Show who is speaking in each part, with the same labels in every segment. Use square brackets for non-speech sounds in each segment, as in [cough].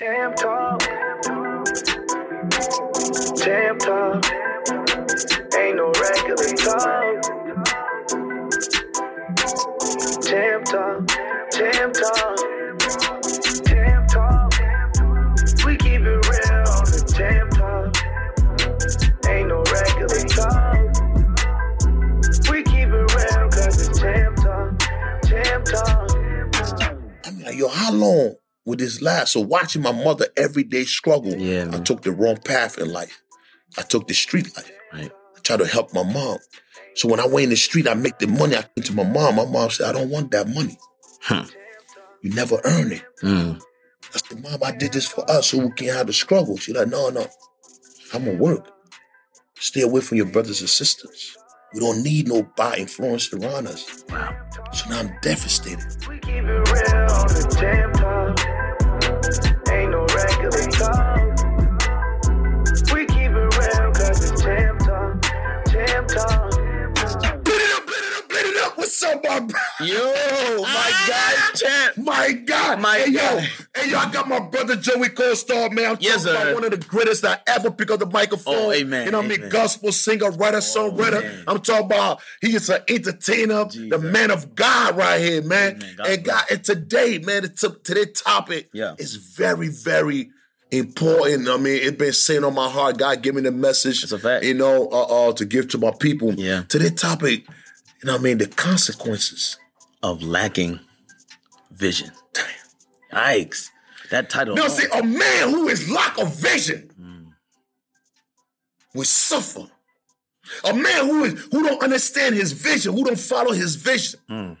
Speaker 1: Champ talk. Champ talk. Ain't no regular talk. Champ talk. Champ talk. Champ talk. We keep it real on the talk. Ain't no regular talk. We keep it real cause it's champ talk. Champ talk.
Speaker 2: I'm like, yo, how long would this last? So watching my mother every day struggle,
Speaker 3: Yeah,
Speaker 2: I took the wrong path in life. I took the street life.
Speaker 3: Right.
Speaker 2: I tried to help my mom. So when I went in the street, I make the money. I came to my mom. My mom said, I don't want that money.
Speaker 3: Huh.
Speaker 2: You never earn it.
Speaker 3: Mm.
Speaker 2: I said, Mom, I did this for us so we can have the struggle. She's like, no, no. I'm gonna work. Stay away from your brothers and sisters. We don't need no bad influence around us.
Speaker 3: Wow.
Speaker 2: So now I'm devastated. Up. My?
Speaker 3: Yo, my God, champ.
Speaker 2: My God.
Speaker 3: My
Speaker 2: hey,
Speaker 3: God.
Speaker 2: yo. Hey, yo, I got my brother Joey CoStar, man. I'm
Speaker 3: Yes,
Speaker 2: talking
Speaker 3: sir.
Speaker 2: about one of the greatest that ever pick up the microphone.
Speaker 3: Oh, amen,
Speaker 2: You know what I mean? Gospel singer, writer, songwriter.
Speaker 3: man.
Speaker 2: I'm talking about he is an entertainer, the man of God right here, man.
Speaker 3: Amen. God
Speaker 2: and God, and today, man, it's today's topic
Speaker 3: Yeah.
Speaker 2: is very, very important. I mean, it's been saying on my heart. God give me the message.
Speaker 3: It's a fact.
Speaker 2: You know, uh, uh, to give to my people.
Speaker 3: Yeah.
Speaker 2: Today's topic, you know what I mean, the consequences.
Speaker 3: Of lacking vision. Damn. Yikes. That title.
Speaker 2: Now, see, a man who is lack of vision
Speaker 3: Mm.
Speaker 2: will suffer. A man who is who don't understand his vision, who don't follow his vision,
Speaker 3: Mm.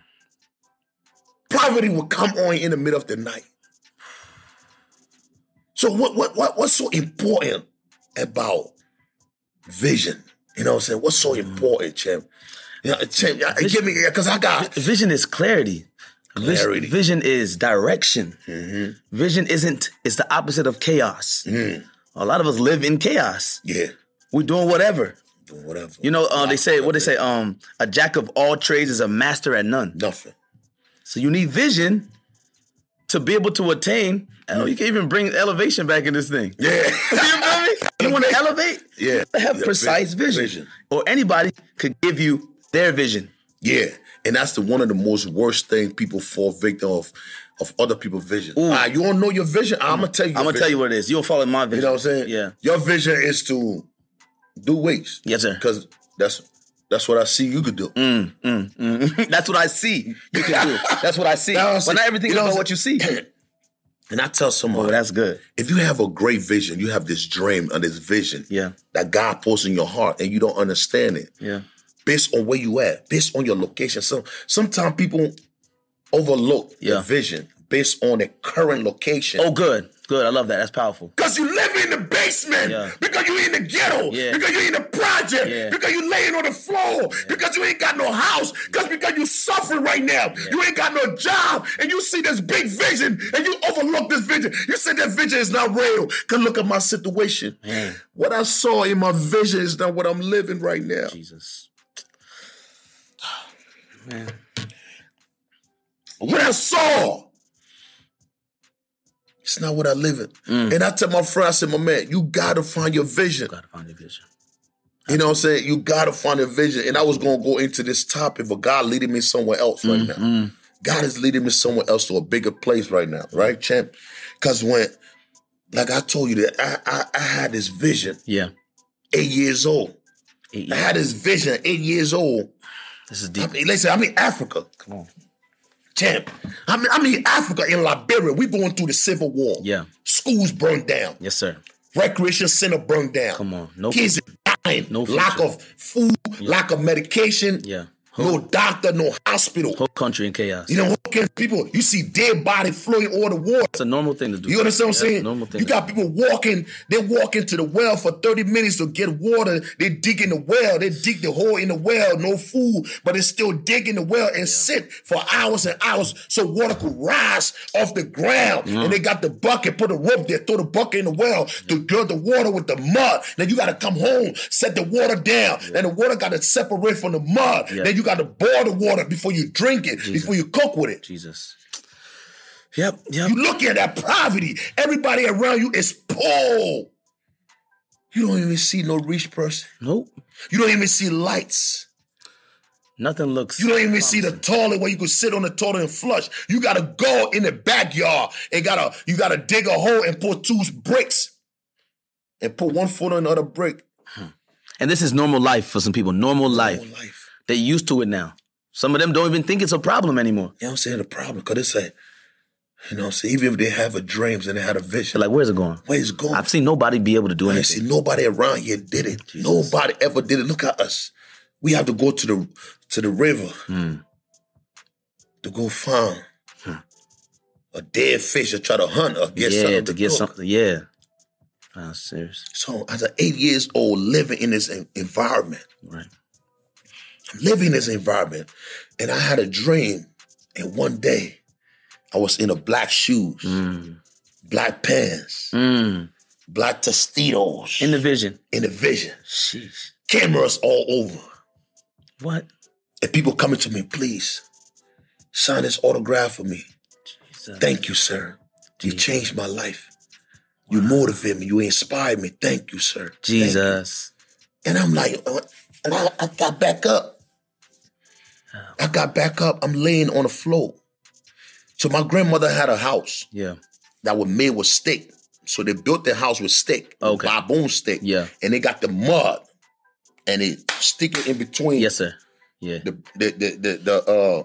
Speaker 2: poverty will come on in the middle of the night. So, what what what what's so important about vision? You know what I'm saying? What's so important, champ? Yeah, yeah, give me because I got
Speaker 3: Vision is clarity.
Speaker 2: Clarity.
Speaker 3: Vision is direction.
Speaker 2: Mhm.
Speaker 3: Vision isn't, it's the opposite of chaos.
Speaker 2: Mm.
Speaker 3: A lot of us live in chaos.
Speaker 2: yeah,
Speaker 3: We're doing whatever.
Speaker 2: whatever.
Speaker 3: You know, uh, they say, what they say, um, a jack of all trades is a master at none.
Speaker 2: nothing.
Speaker 3: So you need vision to be able to attain. Oh, you can even bring elevation back in this thing.
Speaker 2: Yeah, [laughs]
Speaker 3: You feel me? You want to [laughs] elevate?
Speaker 2: Yeah.
Speaker 3: Have
Speaker 2: Yeah,
Speaker 3: precise vision.
Speaker 2: vision.
Speaker 3: Or anybody could give you their vision.
Speaker 2: Yeah, and that's the one of the most worst thing people fall victim of of other people's vision. Ah, you don't know your vision. I'm gonna tell you.
Speaker 3: I'm gonna tell you what it is. You don't follow my vision.
Speaker 2: You know what I'm saying?
Speaker 3: Yeah.
Speaker 2: Your vision is to do weights.
Speaker 3: Yes, sir.
Speaker 2: Because that's that's what I see you could do.
Speaker 3: Mm, mm, mm. [laughs] That's what I see. You can do. [laughs] That's what I see. [laughs] But not everything
Speaker 2: you
Speaker 3: is
Speaker 2: know what
Speaker 3: you see. [clears throat]
Speaker 2: And I tell someone,
Speaker 3: Oh, that's good.
Speaker 2: if you have a great vision, you have this dream and this vision
Speaker 3: Yeah.
Speaker 2: that God puts in your heart, and you don't understand it
Speaker 3: Yeah.
Speaker 2: Based on where you at, based on your location. So sometimes people overlook
Speaker 3: Yeah.
Speaker 2: the vision based on the current location.
Speaker 3: Oh, good. Good. I love that. That's powerful.
Speaker 2: Because you live in the basement.
Speaker 3: Yeah.
Speaker 2: Because you in the ghetto.
Speaker 3: Yeah.
Speaker 2: Because you in the project.
Speaker 3: Yeah.
Speaker 2: Because you laying on the floor. Because you ain't got no house. Because because you suffering right now. You ain't got no job. And you see this big vision and you overlook this vision. You say that vision is not real. Cause look at my situation.
Speaker 3: Man.
Speaker 2: What I saw in my vision is not what I'm living right now.
Speaker 3: Jesus. Man.
Speaker 2: What I saw. It's not what I live in.
Speaker 3: Mm.
Speaker 2: And I tell my friend, I said, my man, you gotta find your vision.
Speaker 3: Gotta find your vision.
Speaker 2: You know what I'm saying? You gotta find a vision. And I was gonna go into this topic, but God leading me somewhere else right now. God is leading me somewhere else to a bigger place right now, right, champ? Because when, like I told you that I, I I had this vision
Speaker 3: Yeah.
Speaker 2: eight years old.
Speaker 3: Eight
Speaker 2: I had this vision eight years old.
Speaker 3: This is
Speaker 2: I
Speaker 3: deep.
Speaker 2: mean, listen, I mean Africa,
Speaker 3: Come on.
Speaker 2: champ. I mean, I'm in Africa in Liberia. we going through the civil war.
Speaker 3: Yeah.
Speaker 2: Schools burned down.
Speaker 3: Yes, sir.
Speaker 2: Recreation center burned down.
Speaker 3: Come on. No.
Speaker 2: Kids are dying.
Speaker 3: No
Speaker 2: lack of food, lack of medication.
Speaker 3: Yeah.
Speaker 2: No doctor, no hospital.
Speaker 3: Whole country in chaos.
Speaker 2: You know, who cares? people, you see dead body flowing over the water.
Speaker 3: it's a normal thing to do.
Speaker 2: You understand what I'm
Speaker 3: Yeah,
Speaker 2: saying?
Speaker 3: Normal thing.
Speaker 2: You got people walking, they walk into the well for 30 minutes to get water. They dig in the well, they dig the hole in the well, no food, but they still dig in the well and sit for hours and hours so water could rise off the ground. And they got the bucket, put a rope there, throw the bucket in the well to gird the water with the mud. Then you got to come home, set the water down. Then the water got to separate from the mud.
Speaker 3: Yeah.
Speaker 2: Then you got to boil the water before you drink it, before you cook with it.
Speaker 3: Jesus. Yep, yep.
Speaker 2: You look at that poverty. Everybody around you is poor. You don't even see no rich person.
Speaker 3: Nope.
Speaker 2: You don't even see lights.
Speaker 3: Nothing looks.
Speaker 2: You don't even see the toilet where you could sit on the toilet and flush. You gotta go in the backyard and gotta you gotta dig a hole and put two bricks and put one foot on another brick. Hmm.
Speaker 3: And this is normal life for some people. Normal life.
Speaker 2: Whole life.
Speaker 3: They're used to it now. Some of them don't even think it's a problem anymore.
Speaker 2: You know what I'm saying? The problem, because it's like, you know what I'm saying? Even if they have a dreams and they had a vision,
Speaker 3: They're like, where's it going?
Speaker 2: where's it going?
Speaker 3: I've seen nobody be able to do anything.
Speaker 2: I see nobody around here did it. Nobody ever did it. Look at us. We have to go to the to the river
Speaker 3: Hmm.
Speaker 2: to go find a dead fish or try to hunt or get
Speaker 3: yeah,
Speaker 2: something
Speaker 3: to
Speaker 2: to
Speaker 3: get
Speaker 2: cook.
Speaker 3: something. Yeah. Ah, serious.
Speaker 2: So as an eight years old living in this environment,
Speaker 3: Right.
Speaker 2: Living in this environment, and I had a dream. And one day, I was in a black shoes,
Speaker 3: Mm.
Speaker 2: black pants,
Speaker 3: Mm.
Speaker 2: black tuxedos
Speaker 3: In the vision.
Speaker 2: in the vision,
Speaker 3: Sheesh.
Speaker 2: cameras all over.
Speaker 3: What?
Speaker 2: And people coming to me, please sign this autograph for me.
Speaker 3: Jesus.
Speaker 2: Thank you, sir. You changed my life. You motivate me. You inspired me. Thank you, sir. Thank you.
Speaker 3: Jesus.
Speaker 2: And I'm like, uh, and I, I got back up. I got back up. I'm laying on the floor. So my grandmother had a house
Speaker 3: Yeah.
Speaker 2: that was made with stick. So they built their house with stick,
Speaker 3: Okay.
Speaker 2: bamboo stick.
Speaker 3: Yeah.
Speaker 2: And they got the mud, and they stick it in between
Speaker 3: Yes, sir. Yeah.
Speaker 2: the the the the, the uh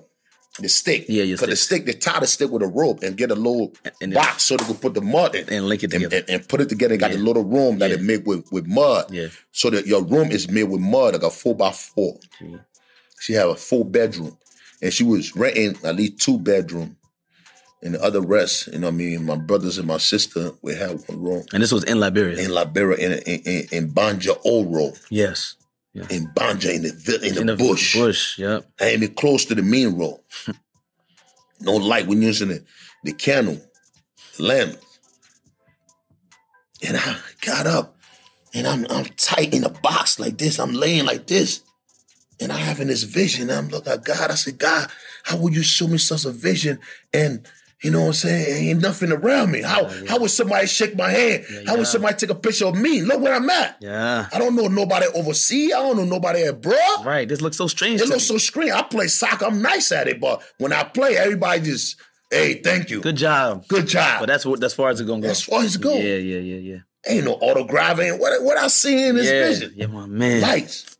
Speaker 2: the stick.
Speaker 3: Yeah,
Speaker 2: Because the stick, they tie the stick with a rope and get a little
Speaker 3: And
Speaker 2: box so they could put the mud in
Speaker 3: And link it
Speaker 2: and,
Speaker 3: together.
Speaker 2: and, and put it together. Got the little room that
Speaker 3: Yeah.
Speaker 2: it made with, with mud.
Speaker 3: Yeah.
Speaker 2: So that your room is made with mud, like a four by four.
Speaker 3: Yeah.
Speaker 2: She had a full bedroom. And she was renting at least two bedroom. And the other rest, you know what I mean? My brothers and my sister, we had one room.
Speaker 3: And this was in Liberia.
Speaker 2: In Liberia, in, in, in, in Banja Road.
Speaker 3: yes. Yeah.
Speaker 2: In Banja, in the, in the,
Speaker 3: In the
Speaker 2: bush.
Speaker 3: Bush. Yep.
Speaker 2: I ain't even close to the main road. [laughs] no light when using the, the candle, the lamp. And I got up and I'm I'm tight in a box like this. I'm laying like this. And I having this vision. I'm looking oh, at God. I said, God, how would you show me such a vision? And you know what I'm saying? Ain't nothing around me. How how would somebody shake my hand? how would somebody take a picture of me? Look where I'm at.
Speaker 3: Yeah.
Speaker 2: I don't know nobody overseas. I don't know nobody at bro.
Speaker 3: Right. This looks so strange.
Speaker 2: It looks so strange. I play soccer. I'm nice at it, but when I play, everybody just, hey, thank you.
Speaker 3: Good job.
Speaker 2: Good job.
Speaker 3: But that's what that's far as it's gonna go.
Speaker 2: As far as it go.
Speaker 3: Yeah, yeah, yeah, yeah.
Speaker 2: Ain't no autograph. Ain't what, what I see in this
Speaker 3: yeah,
Speaker 2: vision.
Speaker 3: yeah, my man.
Speaker 2: Lights.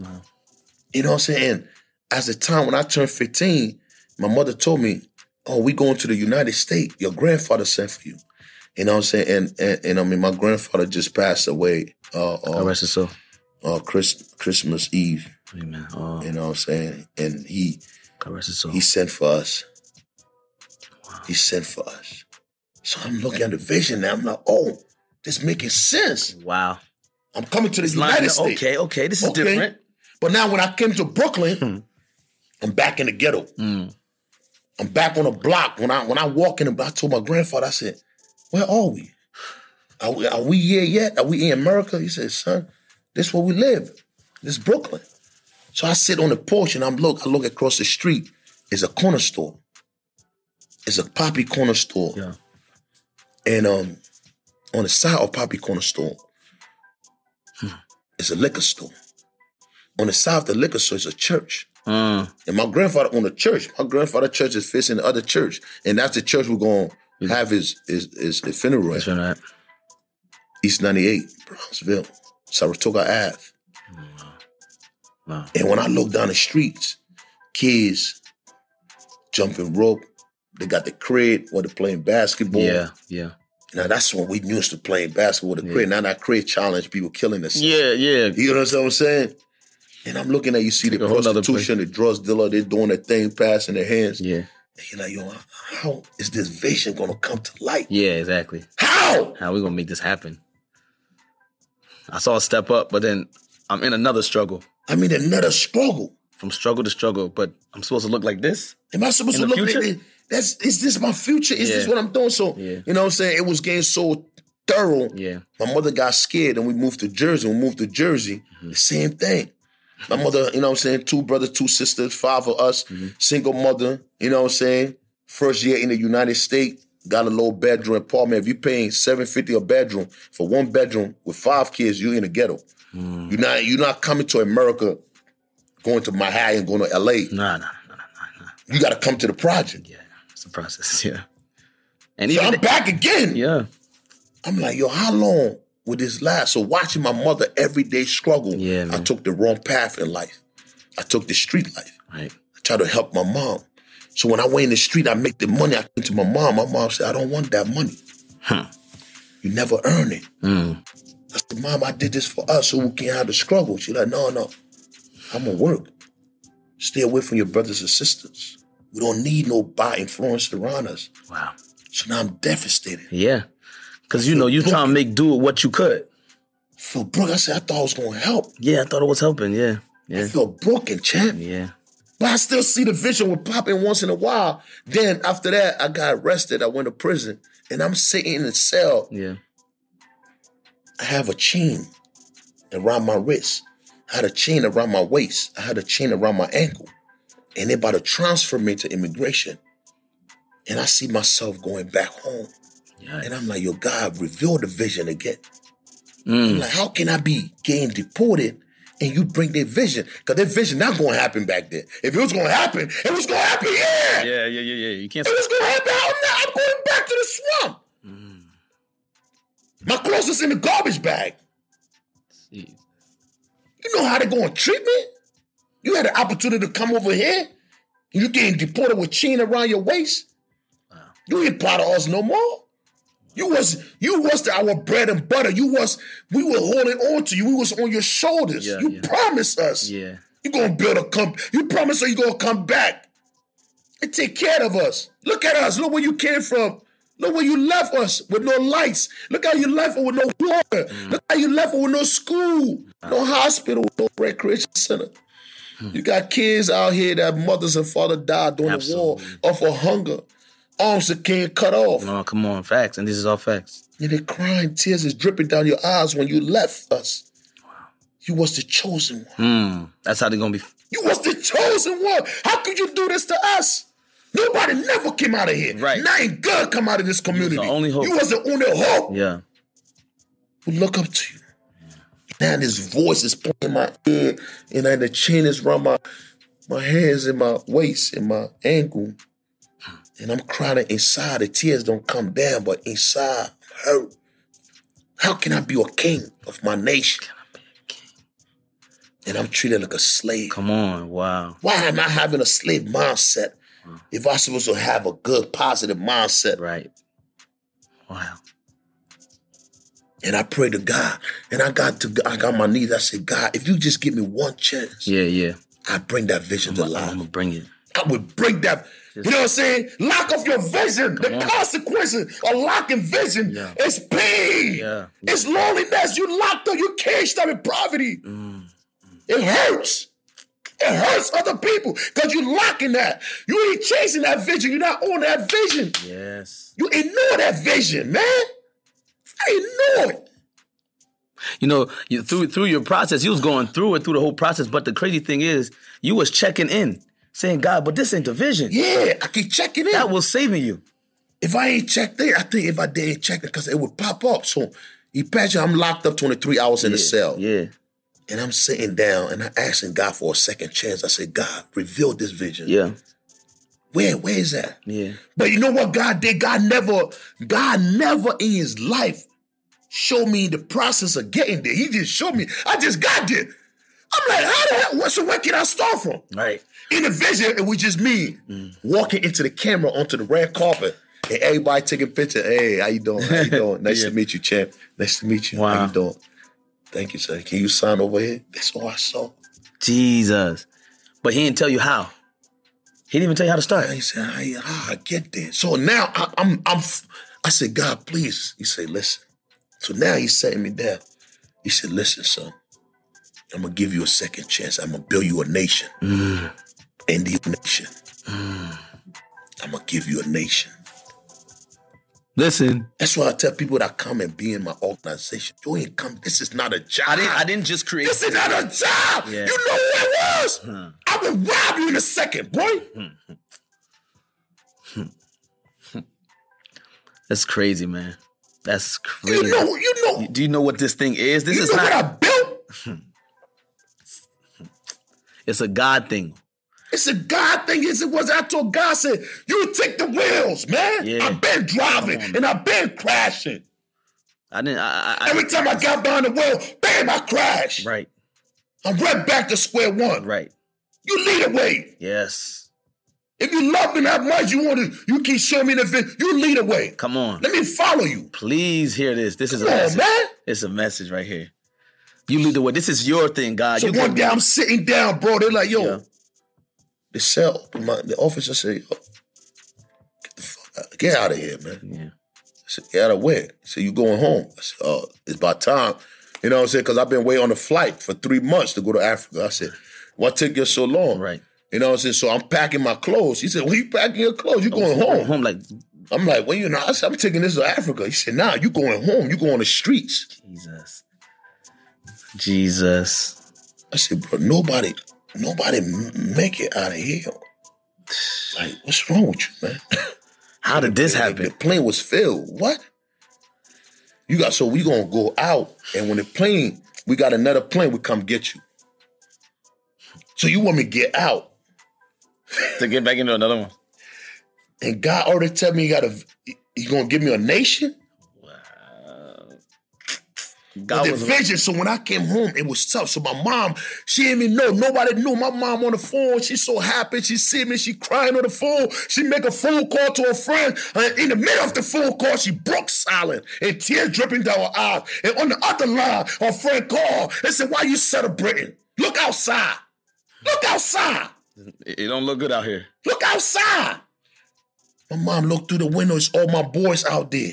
Speaker 3: Wow.
Speaker 2: You know what I'm saying? And as the time when I turned 15, my mother told me, oh, we going to the United States. Your grandfather sent for you. You know what I'm saying? And, and, and I mean, my grandfather just passed away uh, uh,
Speaker 3: rest his soul.
Speaker 2: uh, Chris, Christmas Eve.
Speaker 3: Amen. Oh,
Speaker 2: You know what I'm saying? And he
Speaker 3: God rest his soul.
Speaker 2: He sent for us. He sent for us. So I'm looking at the vision now. I'm like, oh, this making sense.
Speaker 3: wow.
Speaker 2: I'm coming to the
Speaker 3: It's
Speaker 2: United States.
Speaker 3: Okay, okay. This is
Speaker 2: Okay.
Speaker 3: different.
Speaker 2: But now when I came to Brooklyn, I'm back in the ghetto.
Speaker 3: Mm.
Speaker 2: I'm back on the block. When I when I walk in, I told my grandfather, I said, "Where are we? Are we, are we here yet? Are we in America?" He said, "Son, this is where we live. This is Brooklyn." So I sit on the porch and I'm look. I look across the street. It's a corner store. It's a Poppy corner store.
Speaker 3: Yeah.
Speaker 2: And um, on the side of Poppy Corner Store, it's a liquor store. On the south, of the liquor store is a church.
Speaker 3: Mm.
Speaker 2: And my grandfather owned a church. My grandfather church is facing the other church. And that's the church we're going to have his, his, his, his funeral at.
Speaker 3: right.
Speaker 2: East 98, Brownsville, Saratoga Ave.
Speaker 3: Wow.
Speaker 2: And when I look down the streets, kids jumping rope. They got the crib where they're playing basketball.
Speaker 3: Yeah, yeah.
Speaker 2: Now that's when we used to playing basketball with the crib. Now that crib challenge, people killing us.
Speaker 3: Yeah, yeah.
Speaker 2: You know what I'm saying? And I'm looking at you see the
Speaker 3: whole nother
Speaker 2: prostitution, the drugs dealer, they're doing their thing, passing their hands.
Speaker 3: Yeah.
Speaker 2: And you're like, yo, how is this vision gonna come to light?
Speaker 3: Yeah, exactly.
Speaker 2: How?
Speaker 3: How we gonna make this happen? I saw a step up, but then I'm in another struggle.
Speaker 2: I mean, another struggle.
Speaker 3: From struggle to struggle, but I'm supposed to look like this?
Speaker 2: Am I supposed to look
Speaker 3: future?
Speaker 2: it? That's is this my future? Is this what I'm doing? So
Speaker 3: Yeah.
Speaker 2: you know what I'm saying? It was getting so thorough.
Speaker 3: Yeah.
Speaker 2: My mother got scared and we moved to Jersey. We moved to Jersey,
Speaker 3: Mm-hmm.
Speaker 2: the same thing. My mother, you know what I'm saying, two brothers, two sisters, five of us,
Speaker 3: Mm-hmm.
Speaker 2: single mother, you know what I'm saying? First year in the United States, got a little bedroom apartment. If you're paying seven fifty a bedroom for one bedroom with five kids, you're in the ghetto. You're not you're not coming to America, going to Manhattan, and going to LA.
Speaker 3: Nah, nah, nah, nah, nah.
Speaker 2: You got to come to the project.
Speaker 3: Yeah, it's a process. [laughs] Yeah, and
Speaker 2: So
Speaker 3: even
Speaker 2: I'm back again.
Speaker 3: yeah,
Speaker 2: I'm like, yo, how long would this last? So watching my mother every day struggle,
Speaker 3: Yeah,
Speaker 2: I took the wrong path in life. I took the street life.
Speaker 3: right.
Speaker 2: I tried to help my mom. So when I went in the street, I make the money. I came to my mom. My mom said, I don't want that money. Huh. You never earn it. Mm. I said, Mom, I did this for us so we can have the struggle. She's like, no, no. I'm gonna work. Stay away from your brothers and sisters. We don't need no bad influence around us.
Speaker 3: Wow.
Speaker 2: So now I'm devastated.
Speaker 3: Yeah, because you know you trying to make do with what you could.
Speaker 2: I feel broke. I said, I thought I was gonna help.
Speaker 3: Yeah, I thought it was helping. Yeah, yeah.
Speaker 2: I feel broken, champ.
Speaker 3: yeah.
Speaker 2: But I still see the vision with popping once in a while. Then after that, I got arrested. I went to prison. And I'm sitting in a cell.
Speaker 3: Yeah.
Speaker 2: I have a chain around my wrist. I had a chain around my waist. I had a chain around my ankle. And they're about to transfer me to immigration. And I see myself going back home.
Speaker 3: Yeah.
Speaker 2: And I'm like, yo, God, reveal the vision again.
Speaker 3: Mm.
Speaker 2: like, how can I be getting deported and you bring their vision? Because their vision not going to happen back then. If it was going to happen, it was going to happen here.
Speaker 3: Yeah, yeah, yeah, yeah. You can't.
Speaker 2: It was going to happen. I'm, not, I'm going back to the swamp. My clothes is in the garbage bag.
Speaker 3: see.
Speaker 2: You know how they going to treat me? You had the opportunity to come over here. and You getting deported with chain around your waist. You ain't part of us no more. You was you was our bread and butter. You was we were holding on to you. We was on your shoulders.
Speaker 3: Yeah,
Speaker 2: you
Speaker 3: yeah.
Speaker 2: promised us.
Speaker 3: Yeah.
Speaker 2: You gonna build a company. You promised us you're gonna come back and take care of us. Look at us. Look where you came from. Look where you left us with no lights. Look how you left us with no water.
Speaker 3: Mm.
Speaker 2: Look how you left us with no school, no hospital, no recreation center. You got kids out here that mothers and father died during the war
Speaker 3: Absolutely.
Speaker 2: off of hunger. Arms that can't cut off.
Speaker 3: No, come on, facts, and this is all facts.
Speaker 2: And they're crying, tears is dripping down your eyes when you left us. Wow. You was the chosen one.
Speaker 3: Mm. That's how they're gonna be.
Speaker 2: You was the chosen one. How could you do this to us? Nobody never came out of here.
Speaker 3: Right.
Speaker 2: Nothing good come out of this community.
Speaker 3: The only hope.
Speaker 2: You was the only hope.
Speaker 3: Yeah.
Speaker 2: We look up to you. Now this voice is in my ear, and then the chain is around my my hands and my waist and my ankle. And I'm crying inside. The tears don't come down, but inside, I'm hurt. How can I be a king of my nation? And I'm treated like a slave.
Speaker 3: Come on. Wow.
Speaker 2: Why am I having a slave mindset mm. if I'm supposed to have a good, positive mindset?
Speaker 3: Right. Wow.
Speaker 2: And I pray to God, and I got to, I got my knees. I said, God, if you just give me one chance,
Speaker 3: Yeah, yeah.
Speaker 2: I bring that vision to life.
Speaker 3: I'm gonna bring it.
Speaker 2: I would bring that. You know what I'm saying? Lock off your vision. The
Speaker 3: on.
Speaker 2: consequences of locking vision
Speaker 3: Yeah.
Speaker 2: is pain.
Speaker 3: Yeah.
Speaker 2: It's loneliness. You locked up. You caged up in poverty.
Speaker 3: Mm.
Speaker 2: It hurts. It hurts other people because you're locking that. You ain't chasing that vision. You're not on that vision.
Speaker 3: Yes.
Speaker 2: You ignore that vision, man. I ignore it.
Speaker 3: You know, you, through through your process, you was going through it through the whole process. But the crazy thing is, you was checking in, saying, "God, but this ain't the vision."
Speaker 2: Yeah, I keep checking in.
Speaker 3: That was saving you.
Speaker 2: if I ain't checked it, I think if I didn't check it, because it would pop up. So imagine I'm locked up 23 hours in a cell.
Speaker 3: Yeah.
Speaker 2: And I'm sitting down and I'm asking God for a second chance. I said, God, reveal this vision.
Speaker 3: Yeah.
Speaker 2: Where, where is that?
Speaker 3: Yeah.
Speaker 2: But you know what God did? God never, God never in his life showed me the process of getting there. He just showed me. I just got there. I'm like, how the hell? What, so where can I start from?
Speaker 3: Right.
Speaker 2: In the vision, it was just me walking into the camera onto the red carpet. And everybody taking picture. Hey, how you doing? How you [laughs] doing? Nice
Speaker 3: Yeah.
Speaker 2: to meet you, champ. Nice to meet you. How you doing? Thank you, sir. Can you sign over here? That's all I saw.
Speaker 3: Jesus. But he didn't tell you how. He didn't even tell you how to start.
Speaker 2: He said, how, how ah, I get there? So now I, I'm, I'm, I said, God, please. He said, listen. So now he's setting me down. He said, listen, son. I'm gonna give you a second chance. I'm gonna build you a nation. Mm. NDO nation. I'm gonna give you a nation.
Speaker 3: Listen,
Speaker 2: That's why I tell people that come and be in my organization, you ain't come. This is not a job.
Speaker 3: I didn't. I didn't just create.
Speaker 2: This is not a job.
Speaker 3: Yeah.
Speaker 2: You know who it was? I would rob you in a second, boy. Hmm. Hmm. Hmm.
Speaker 3: That's crazy, man. That's crazy.
Speaker 2: You know, you know,
Speaker 3: Do you know what this thing is? This
Speaker 2: you
Speaker 3: is
Speaker 2: know what I built? [laughs]
Speaker 3: It's a God thing.
Speaker 2: It's a God thing. Yes, it was. I told God, I said, you take the wheels, man.
Speaker 3: Yeah.
Speaker 2: I've been driving and I've been crashing.
Speaker 3: I didn't. I, I,
Speaker 2: Every time I got behind the wheel, bam, I crash.
Speaker 3: right.
Speaker 2: I'm right back to square one.
Speaker 3: Right.
Speaker 2: You lead the way.
Speaker 3: Yes.
Speaker 2: If you love me that much, you want to, you keep showing me the vid. You lead the way.
Speaker 3: Come on.
Speaker 2: Let me follow you.
Speaker 3: Please hear this. This is a
Speaker 2: on,
Speaker 3: message.
Speaker 2: man.
Speaker 3: It's a message right here. You lead the way. This is your thing, God.
Speaker 2: So
Speaker 3: you
Speaker 2: one day I'm sitting down, bro. They're like, yo,
Speaker 3: Yeah.
Speaker 2: The cell, my, the officer said, yo, get the fuck out, get out of here, man.
Speaker 3: Yeah.
Speaker 2: I said, get out of where? He said, you going home? I said, oh, it's about time. You know what I'm saying? Because I've been waiting on a flight for three months to go to Africa. I said, what took you so long?
Speaker 3: Right.
Speaker 2: You know what I'm saying? So I'm packing my clothes. He said, well, you packing your clothes? Oh, you going home?
Speaker 3: Home like
Speaker 2: I'm like, well, you know, I said, I'm taking this to Africa. He said, nah, you going home. You going on the streets.
Speaker 3: Jesus. Jesus.
Speaker 2: I said, bro, nobody, nobody make it out of here. Like, what's wrong with you, man? [laughs]
Speaker 3: How did this happen?
Speaker 2: The plane was filled. What? You got so we gonna go out, and when the plane, we got another plane, we come get you. So you want me to get out, [laughs]
Speaker 3: To get back into another one.
Speaker 2: and God already tell me you gotta, you gonna give me a nation.
Speaker 3: God
Speaker 2: the vision. So when I came home, it was tough. So my mom, she didn't even know. Nobody knew. My mom on the phone. She's so happy. She see me. She crying on the phone. She make a phone call to a friend. And in the middle of the phone call, she broke silent and tears dripping down her eyes. And on the other line, her friend called and said, "Why you celebrating? Look outside. Look outside.
Speaker 3: it it don't look good out here.
Speaker 2: Look outside." My mom looked through the window. It's all my boys out there.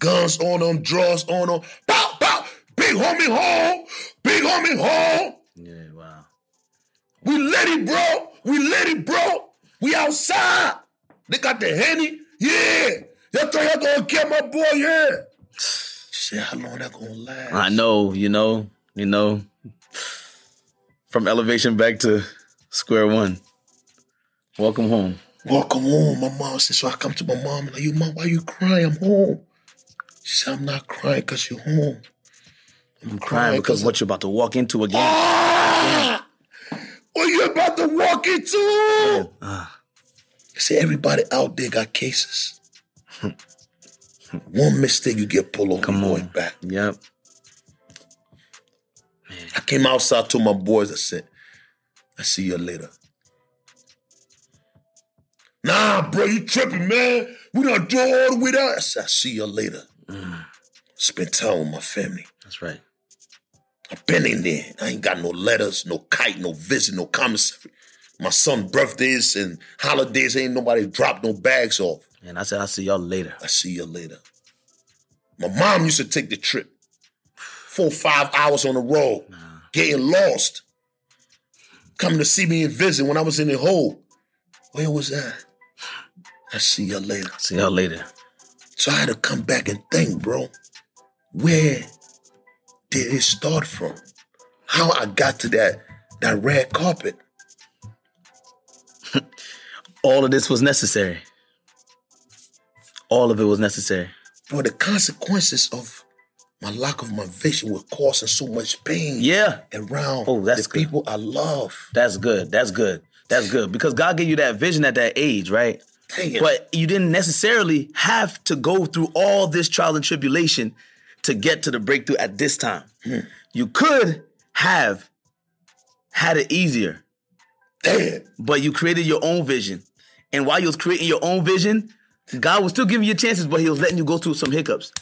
Speaker 2: Guns on them, drugs on them. Pow, pow. Big homie home. Big homie home.
Speaker 3: Yeah, wow.
Speaker 2: We let it, bro. We let it, bro. We outside. They got the henny. Yeah. Y'all think y'all gonna get my boy? Yeah. Said, how long that gonna last?
Speaker 3: I know, you know, you know. From elevation back to square one. Welcome home.
Speaker 2: Welcome home. My mom said, so I come to my mom and like, you mom, why you crying? I'm home. She said, I'm not crying because you're home.
Speaker 3: I'm crying because what you're about to walk into again.
Speaker 2: Ah! What you about to walk into?
Speaker 3: Ah,
Speaker 2: See, everybody out there got cases. [laughs] One mistake, you get pulled over,
Speaker 3: Come on.
Speaker 2: back.
Speaker 3: yep.
Speaker 2: I came outside to my boys. I said, I see you later. Nah, bro, you tripping, man. We done do all the way down. I said, I see you later. Spend time with my family.
Speaker 3: That's right.
Speaker 2: I've been in there. I ain't got no letters, no kite, no visit, no commissary. My son's birthdays and holidays ain't nobody dropped no bags off.
Speaker 3: And I said, I'll see y'all later.
Speaker 2: I see you later. My mom used to take the trip. Four, five hours on the road, getting lost. Coming to see me and visit when I was in the hole. Where was I? I see y'all later.
Speaker 3: See y'all later.
Speaker 2: So I had to come back and think, bro. Where did it start from? How I got to that that red carpet? [laughs]
Speaker 3: All of this was necessary. All of it was necessary.
Speaker 2: Bro, the consequences of my lack of my vision were causing so much pain
Speaker 3: Yeah.
Speaker 2: around
Speaker 3: Oh, that's
Speaker 2: the
Speaker 3: good.
Speaker 2: people I love.
Speaker 3: That's good. That's good. That's good. Because God gave you that vision at that age, right?
Speaker 2: Dang.
Speaker 3: But you didn't necessarily have to go through all this trial and tribulation to get to the breakthrough at this time. Hmm. You could have had it easier,
Speaker 2: Damn.
Speaker 3: but you created your own vision. And while you was creating your own vision, God was still giving you chances, but He was letting you go through some hiccups.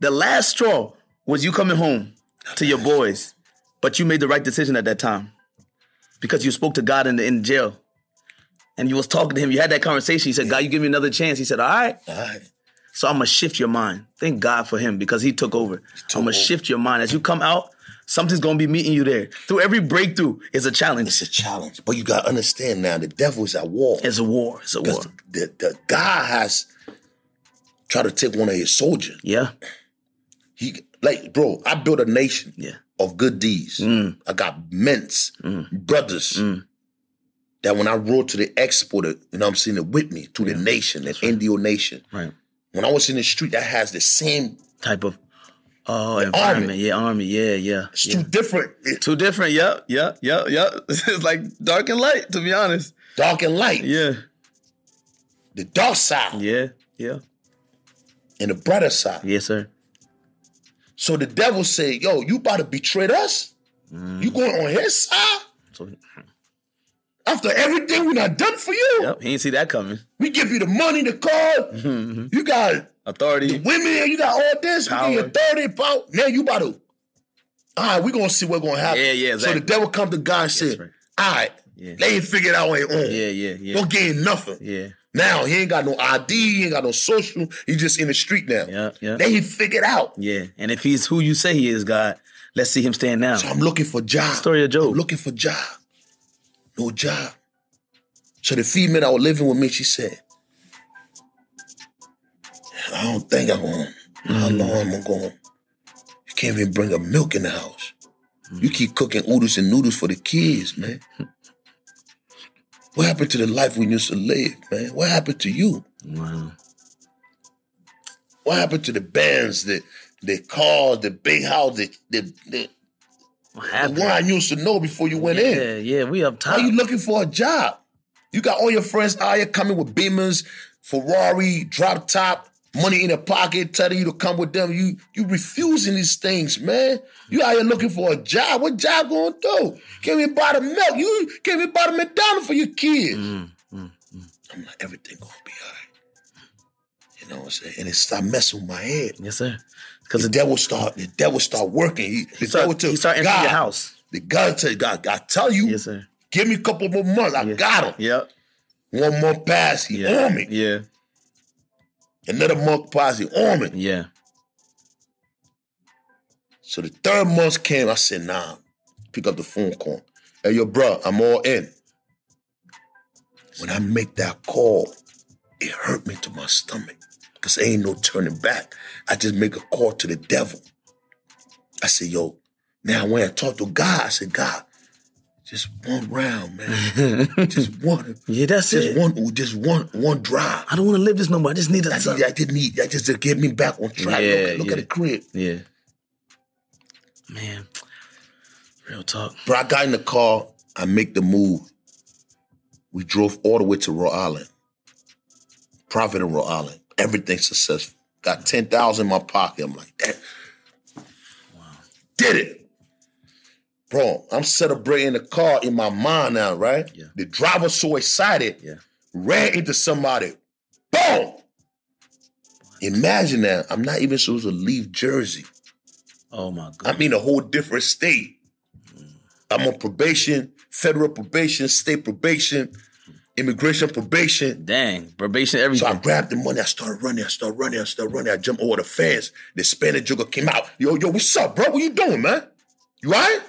Speaker 3: The last straw was you coming home to your boys, but you made the right decision at that time because you spoke to God in, the, in jail. And you was talking to him. You had that conversation. He said, God, you give me another chance. He said, All right.
Speaker 2: All right.
Speaker 3: So I'm gonna shift your mind. Thank God for him because he took over. I'm gonna
Speaker 2: over.
Speaker 3: shift your mind. As you come out, something's gonna be meeting you there. Through every breakthrough is a challenge.
Speaker 2: It's a challenge. But you gotta understand now the devil is at war.
Speaker 3: It's a war. It's a war.
Speaker 2: The, the, God has tried to take one of his soldiers.
Speaker 3: Yeah.
Speaker 2: He like, bro, I built a nation
Speaker 3: Yeah.
Speaker 2: of good deeds.
Speaker 3: Mm.
Speaker 2: I got mints, brothers. That when I rode to the exporter, you know I'm saying, it with me to the nation, the NDO nation.
Speaker 3: Right.
Speaker 2: When I was in the street, that has the same.
Speaker 3: Type of oh environment. Yeah, army. Yeah, yeah.
Speaker 2: It's
Speaker 3: yeah.
Speaker 2: too different. It-
Speaker 3: Too different. Yep, yep, yep, yep. [laughs] It's like dark and light, to be honest.
Speaker 2: dark and light.
Speaker 3: Yeah,
Speaker 2: The dark side
Speaker 3: yeah, yeah.
Speaker 2: and the brighter side.
Speaker 3: Yes, sir.
Speaker 2: So the devil said, "Yo, you about to betray us?
Speaker 3: Mm.
Speaker 2: You going on his side
Speaker 3: So,
Speaker 2: after everything we done done for you?
Speaker 3: yep, he didn't see that coming.
Speaker 2: We give you the money, the car.
Speaker 3: Mm-hmm.
Speaker 2: You got
Speaker 3: Authority.
Speaker 2: women. You got all this.
Speaker 3: Power.
Speaker 2: You thirty power. Now you about to. All right, we gonna see what's gonna happen.
Speaker 3: Yeah, yeah, Exactly.
Speaker 2: So the devil come to God and said,
Speaker 3: right.
Speaker 2: "All right,
Speaker 3: Yeah.
Speaker 2: they ain't figured out on their own.
Speaker 3: Yeah, yeah, yeah.
Speaker 2: Don't gain nothing.
Speaker 3: Yeah,
Speaker 2: Now he ain't got no ID. He ain't got no social. He just in the street now.
Speaker 3: yeah, yeah.
Speaker 2: They ain't figured out.
Speaker 3: Yeah. And if he's who you say he is, God, let's see him stand now.
Speaker 2: So I'm looking for job.
Speaker 3: Story of Job.
Speaker 2: I'm looking for job. No job. So the female that was living with me, she said, I don't think I'm going. How
Speaker 3: Mm.
Speaker 2: long I'm going? You can't even bring a milk in the house. You keep cooking oodles and noodles for the kids, man. What happened to the life we used to live, man? What happened to you?
Speaker 3: Wow.
Speaker 2: What happened to the bands, the the cars, the big house, the the, the, the one I used to know before you went in?
Speaker 3: yeah, yeah, we up top.
Speaker 2: Are you looking for a job? You got all your friends out here coming with Beamers, Ferrari, drop top, money in the pocket, telling you to come with them. You you refusing these things, man. You out here looking for a job. What job gonna do? Can't even buy the milk. You can't even buy the McDonald's for your kids.
Speaker 3: Mm, mm,
Speaker 2: I'm like, everything gonna be all right. You know what I'm saying? And it started messing with my head.
Speaker 3: yes, sir. Because
Speaker 2: The
Speaker 3: the
Speaker 2: devil start, the devil start working. He, the devil
Speaker 3: start,
Speaker 2: tell
Speaker 3: he start entering
Speaker 2: God,
Speaker 3: your house.
Speaker 2: The God tell God, I tell you,
Speaker 3: Yes, sir.
Speaker 2: give me a couple more months. I
Speaker 3: Yeah.
Speaker 2: got him.
Speaker 3: Yep.
Speaker 2: One month pass, he
Speaker 3: Yeah.
Speaker 2: on me.
Speaker 3: Yeah.
Speaker 2: Another month pass, he on me.
Speaker 3: Yeah.
Speaker 2: So the third month came, I said, nah, pick up the phone call. Hey, yo, bro, I'm all in. When I make that call, it hurt me to my stomach because ain't no turning back. I just make a call to the devil. I said, yo, now when I talk to God, I said, God, just one round, man. [laughs] just one.
Speaker 3: Yeah, that's
Speaker 2: Just
Speaker 3: it.
Speaker 2: one, just one, one drive.
Speaker 3: I don't want to live this no more. I just need
Speaker 2: I,
Speaker 3: that.
Speaker 2: need, I didn't need that just to get me back on track.
Speaker 3: Yeah,
Speaker 2: look look
Speaker 3: yeah.
Speaker 2: at the crib.
Speaker 3: Yeah. Man. Real talk.
Speaker 2: Bro, I got in the car. I make the move. We drove all the way to Rhode Island. Profit in Rhode Island. Everything successful. Got 10000 in my pocket. I'm like, that. Did it. Bro, I'm celebrating the car in my mind now, right?
Speaker 3: Yeah.
Speaker 2: The driver so excited,
Speaker 3: Yeah.
Speaker 2: ran into somebody. Boom! Imagine that. I'm not even supposed to leave Jersey.
Speaker 3: Oh my god.
Speaker 2: I'm in a whole different state. I'm on probation, federal probation, state probation, immigration probation.
Speaker 3: Dang. Probation, everything.
Speaker 2: So I grabbed the money. I started running. I started running. I started running. I jumped over the fence. The Spanish jugger came out. Yo, yo, what's up, bro? What you doing, man? You all right?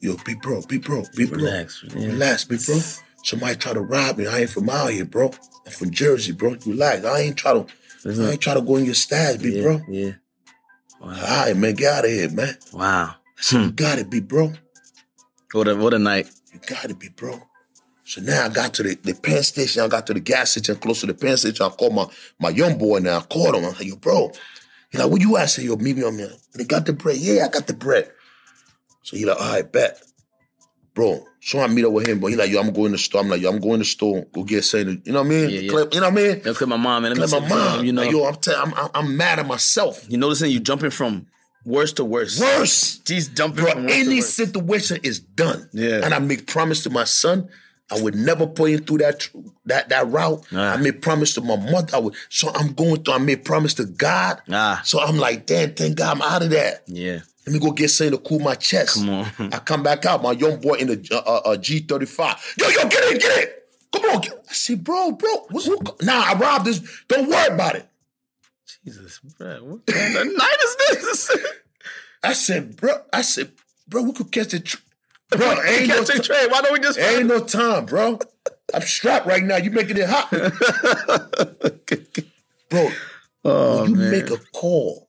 Speaker 2: Yo, be bro, be bro, be bro.
Speaker 3: Relax, yeah.
Speaker 2: Relax, be bro. Somebody try to rob me. I ain't from out here, bro. I'm from Jersey, bro. Relax. I ain't try to. I ain't try to go in your stash, be
Speaker 3: yeah,
Speaker 2: bro.
Speaker 3: Yeah.
Speaker 2: All right, man, get out of here, man.
Speaker 3: Wow.
Speaker 2: I said, you hmm. got it, be bro.
Speaker 3: What a what a night.
Speaker 2: You gotta be, bro. So now I got to the, the Penn Station. I got to the gas station close to the Penn Station. I called my, my young boy now. I called him. I said, yo, bro. He like, where you at? I said, yo, meet me on there. They got the bread. Yeah, I got the bread. So he like, all right, bet. Bro, so I meet up with him, but he like, yo, I'm going to the store. I'm like, yo, I'm going to the store. Go get something. You know what I mean?
Speaker 3: Yeah, yeah.
Speaker 2: Clip- you know what I mean?
Speaker 3: Let's clip my mom and
Speaker 2: Like my mom.
Speaker 3: You know,
Speaker 2: Like, yo, I'm, tell- I'm, I'm, I'm mad at myself.
Speaker 3: you noticing you jumping from worse to worse.
Speaker 2: Worse.
Speaker 3: He's jumping
Speaker 2: Bro,
Speaker 3: from
Speaker 2: any situation is done.
Speaker 3: Yeah.
Speaker 2: And I make promise to my son, I would never put him through that that that route.
Speaker 3: Ah.
Speaker 2: I made promise to my mother. I would, so I'm going through. I made promise to God.
Speaker 3: Ah.
Speaker 2: So I'm like, damn, thank God I'm out of that.
Speaker 3: Yeah.
Speaker 2: Let me go get something to cool my chest.
Speaker 3: Come on.
Speaker 2: I come back out. My young boy in the uh, uh, uh, G35. Yo, yo, get it, get it. Come on. Get. I said, bro, bro. What, what, nah, I robbed this. Don't worry about it.
Speaker 3: Jesus, bro. What kind of night is this? [laughs]
Speaker 2: I said, bro. I said, bro, we could catch the. Tr- bro, ain't no,
Speaker 3: a trade. Why don't we just
Speaker 2: ain't no time, bro. I'm strapped right now. You making it hot, [laughs] bro.
Speaker 3: Oh,
Speaker 2: when you
Speaker 3: man.
Speaker 2: make a call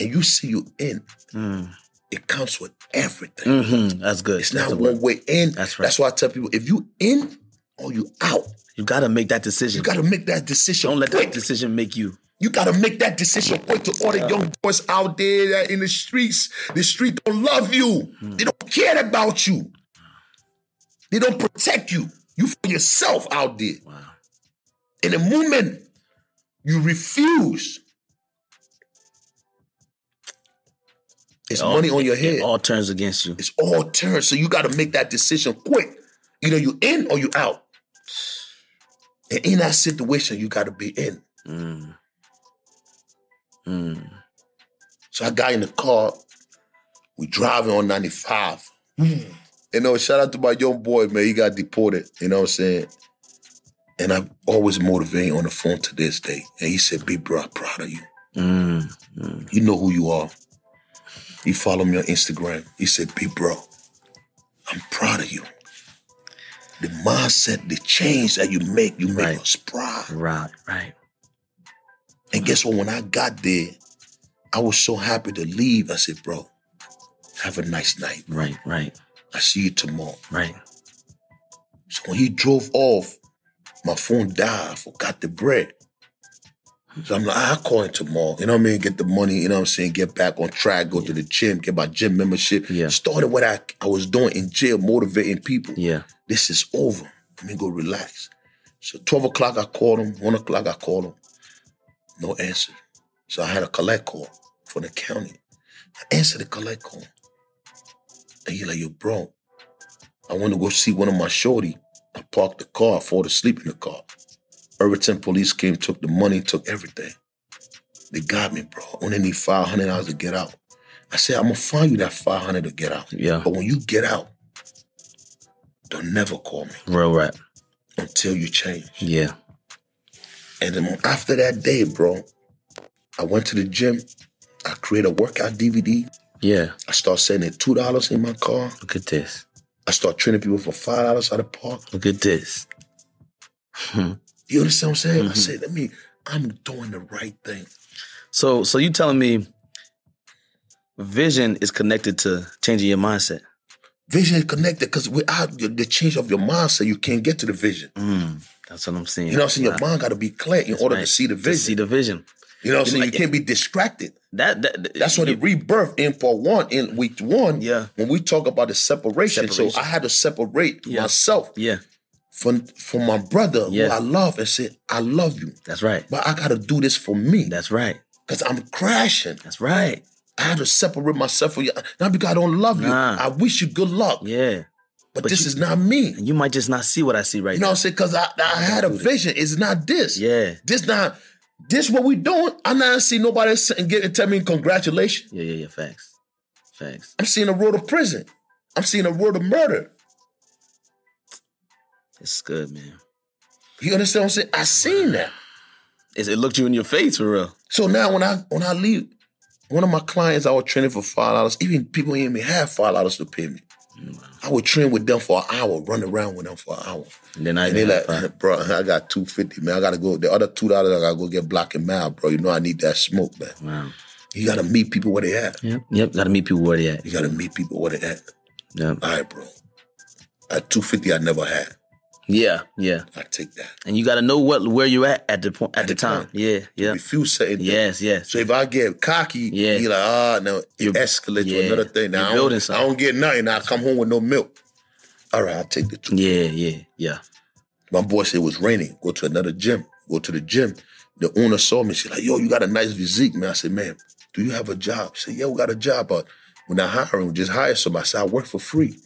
Speaker 2: and you see you in,
Speaker 3: Mm.
Speaker 2: it comes with everything.
Speaker 3: Mhm, That's good.
Speaker 2: It's not one way in.
Speaker 3: That's right.
Speaker 2: That's why I tell people: if you in or you out,
Speaker 3: You gotta make that decision.
Speaker 2: you got to make that decision.
Speaker 3: don't let
Speaker 2: quick.
Speaker 3: that decision make you.
Speaker 2: You gotta make that decision quick to all the young boys out there in the streets. The street don't love you. They don't care about you. They don't protect you. You for yourself out there.
Speaker 3: Wow.
Speaker 2: In the moment you refuse, it's
Speaker 3: All-
Speaker 2: money on your head.
Speaker 3: It all turns against you.
Speaker 2: it's all turns. So you got to make that decision quick. Either you in or you out. And in that situation, you got to be in.
Speaker 3: Mm. Mm.
Speaker 2: So I got in the car. We driving on 95. You know, shout out to my young boy, man. He got deported. You know what I'm saying? And I'm always motivating on the phone to this day. And he said, Big bro, I'm proud of you.
Speaker 3: Mm.
Speaker 2: You know who you are. He followed me on Instagram. He said, Big bro, I'm proud of you. The mindset, the change that you make, you make
Speaker 3: Right.
Speaker 2: us proud.
Speaker 3: Right, right.
Speaker 2: And guess what? When I got there, I was so happy to leave. I said, bro, have a nice night.
Speaker 3: Right, right,
Speaker 2: I see you tomorrow.
Speaker 3: right.
Speaker 2: So when he drove off, my phone died. I forgot the bread. So I'm like, I'll call him tomorrow. You know what I mean? Get the money, you know what I'm saying? Get back on track, go to the gym, get my gym membership.
Speaker 3: Yeah.
Speaker 2: Started what I, I was doing in jail, motivating people.
Speaker 3: Yeah.
Speaker 2: This is over. Let me go relax. So 12 o'clock, I called him. 1 o'clock, I called him. No answer. So I had a collect call from the county. I answered the collect call. And he like, yo, bro, I want to go see one of my shorty. I parked the car, I fall asleep in the car. Irvington police came, took the money, took everything. They got me, bro. I only need five hundred dollars to get out. I said, I'm gonna find you that five hundred to get out.
Speaker 3: Yeah.
Speaker 2: But when you get out, don't never call me
Speaker 3: Real rap.
Speaker 2: until you change.
Speaker 3: Yeah.
Speaker 2: And then after that day, bro, I went to the gym. I created a workout DVD.
Speaker 3: Yeah.
Speaker 2: I start sending two dollars in my car.
Speaker 3: Look at this.
Speaker 2: I start training people for five dollars at the park.
Speaker 3: Look at this.
Speaker 2: You understand what I'm saying? I
Speaker 3: Mhm.
Speaker 2: said, let me, I'm doing the right thing.
Speaker 3: So so you telling me vision is connected to changing your mindset.
Speaker 2: Vision is connected because without the the change of your mindset, you can't get to the vision.
Speaker 3: Mm, that's what I'm saying.
Speaker 2: You know what I'm saying? Your mind got to be clear in order to see the
Speaker 3: To
Speaker 2: vision.
Speaker 3: see the vision.
Speaker 2: you know what I'm saying?
Speaker 3: You
Speaker 2: You can't be distracted.
Speaker 3: That, that
Speaker 2: That's what the rebirth in part one, in week one.
Speaker 3: Yeah.
Speaker 2: When we talk about the separation,
Speaker 3: Separation.
Speaker 2: so I had to separate
Speaker 3: Yeah.
Speaker 2: myself
Speaker 3: Yeah,
Speaker 2: from from my brother
Speaker 3: Yeah.
Speaker 2: who I love and said, I love you.
Speaker 3: that's right.
Speaker 2: But I gotta do this for me.
Speaker 3: That's right.
Speaker 2: Because I'm crashing.
Speaker 3: That's right.
Speaker 2: I had to separate myself from you. Not because I don't love you.
Speaker 3: Nah.
Speaker 2: I wish you good luck.
Speaker 3: Yeah.
Speaker 2: But,
Speaker 3: But
Speaker 2: this
Speaker 3: you-
Speaker 2: is not me.
Speaker 3: You might just not see what I see right
Speaker 2: You know
Speaker 3: now.
Speaker 2: what I'm saying? Because I, I had a vision. It's not this.
Speaker 3: Yeah.
Speaker 2: This not this what we doing. I'm not seeing nobody get and tell me congratulations.
Speaker 3: Yeah, yeah, yeah. Facts. Facts.
Speaker 2: I'm seeing a road of prison. I'm seeing a road of murder.
Speaker 3: It's good, man.
Speaker 2: You understand what I'm saying? I seen that.
Speaker 3: It's, it looked you in your face for real.
Speaker 2: So now when I when I leave, one of my clients I was training for five dollars. Even people in me have five dollars to pay me. I would train with them for an hour, run around with them for an hour.
Speaker 3: And then I
Speaker 2: And they like, [laughs] bro, I got two fifty, man. I gotta go. The other two dollars, I gotta go get block and mile, bro. You know I need that smoke, man.
Speaker 3: Wow.
Speaker 2: You gotta meet people where they at.
Speaker 3: Yep. Yep. Got to meet people where they at.
Speaker 2: You gotta meet people where they at.
Speaker 3: Yep.
Speaker 2: All right, bro. At two fifty, I never had.
Speaker 3: Yeah. Yeah.
Speaker 2: I take that.
Speaker 3: And you got to know what where you're at at the point at,
Speaker 2: At
Speaker 3: the,
Speaker 2: the
Speaker 3: time.
Speaker 2: time.
Speaker 3: Yeah. Yeah.
Speaker 2: Refuse certain things.
Speaker 3: Yes. Yes.
Speaker 2: So if I get cocky,
Speaker 3: Yeah.
Speaker 2: you like, ah, no, it
Speaker 3: You're-
Speaker 2: escalates
Speaker 3: yeah.
Speaker 2: to another thing. Now I don't, I don't get nothing. I come home with no milk. All right, I'll take the two.
Speaker 3: Yeah. Yeah. Yeah.
Speaker 2: My boy said it was raining. Go to another gym. Go to the gym. The owner saw me. She's like, yo, you got a nice physique, man. I said, man, do you have a job? She said, yeah, we got a job, but we're not hiring. We just hire somebody. I said, I work for free.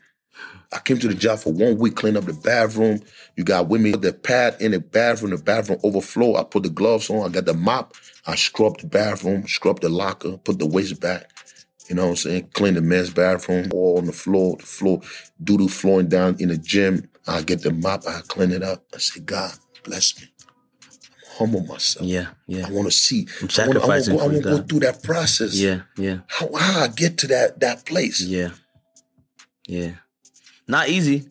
Speaker 2: I came to the job for one week, clean up the bathroom. You got women, the pad in the bathroom, the bathroom overflow. I put the gloves on. I got the mop. I scrub the bathroom, scrub the locker, put the waste back. You know what I'm saying? Clean the men's bathroom, all on the floor, the floor, doodle flowing down in the gym. I get the mop, I clean it up. I say, God, bless me. I'm humble myself.
Speaker 3: Yeah. Yeah.
Speaker 2: I want to see.
Speaker 3: I'm
Speaker 2: I wanna- I wanna
Speaker 3: sacrificing
Speaker 2: go, go through that process.
Speaker 3: Yeah. Yeah.
Speaker 2: How, how I get to that that place.
Speaker 3: Yeah. Yeah. Not easy.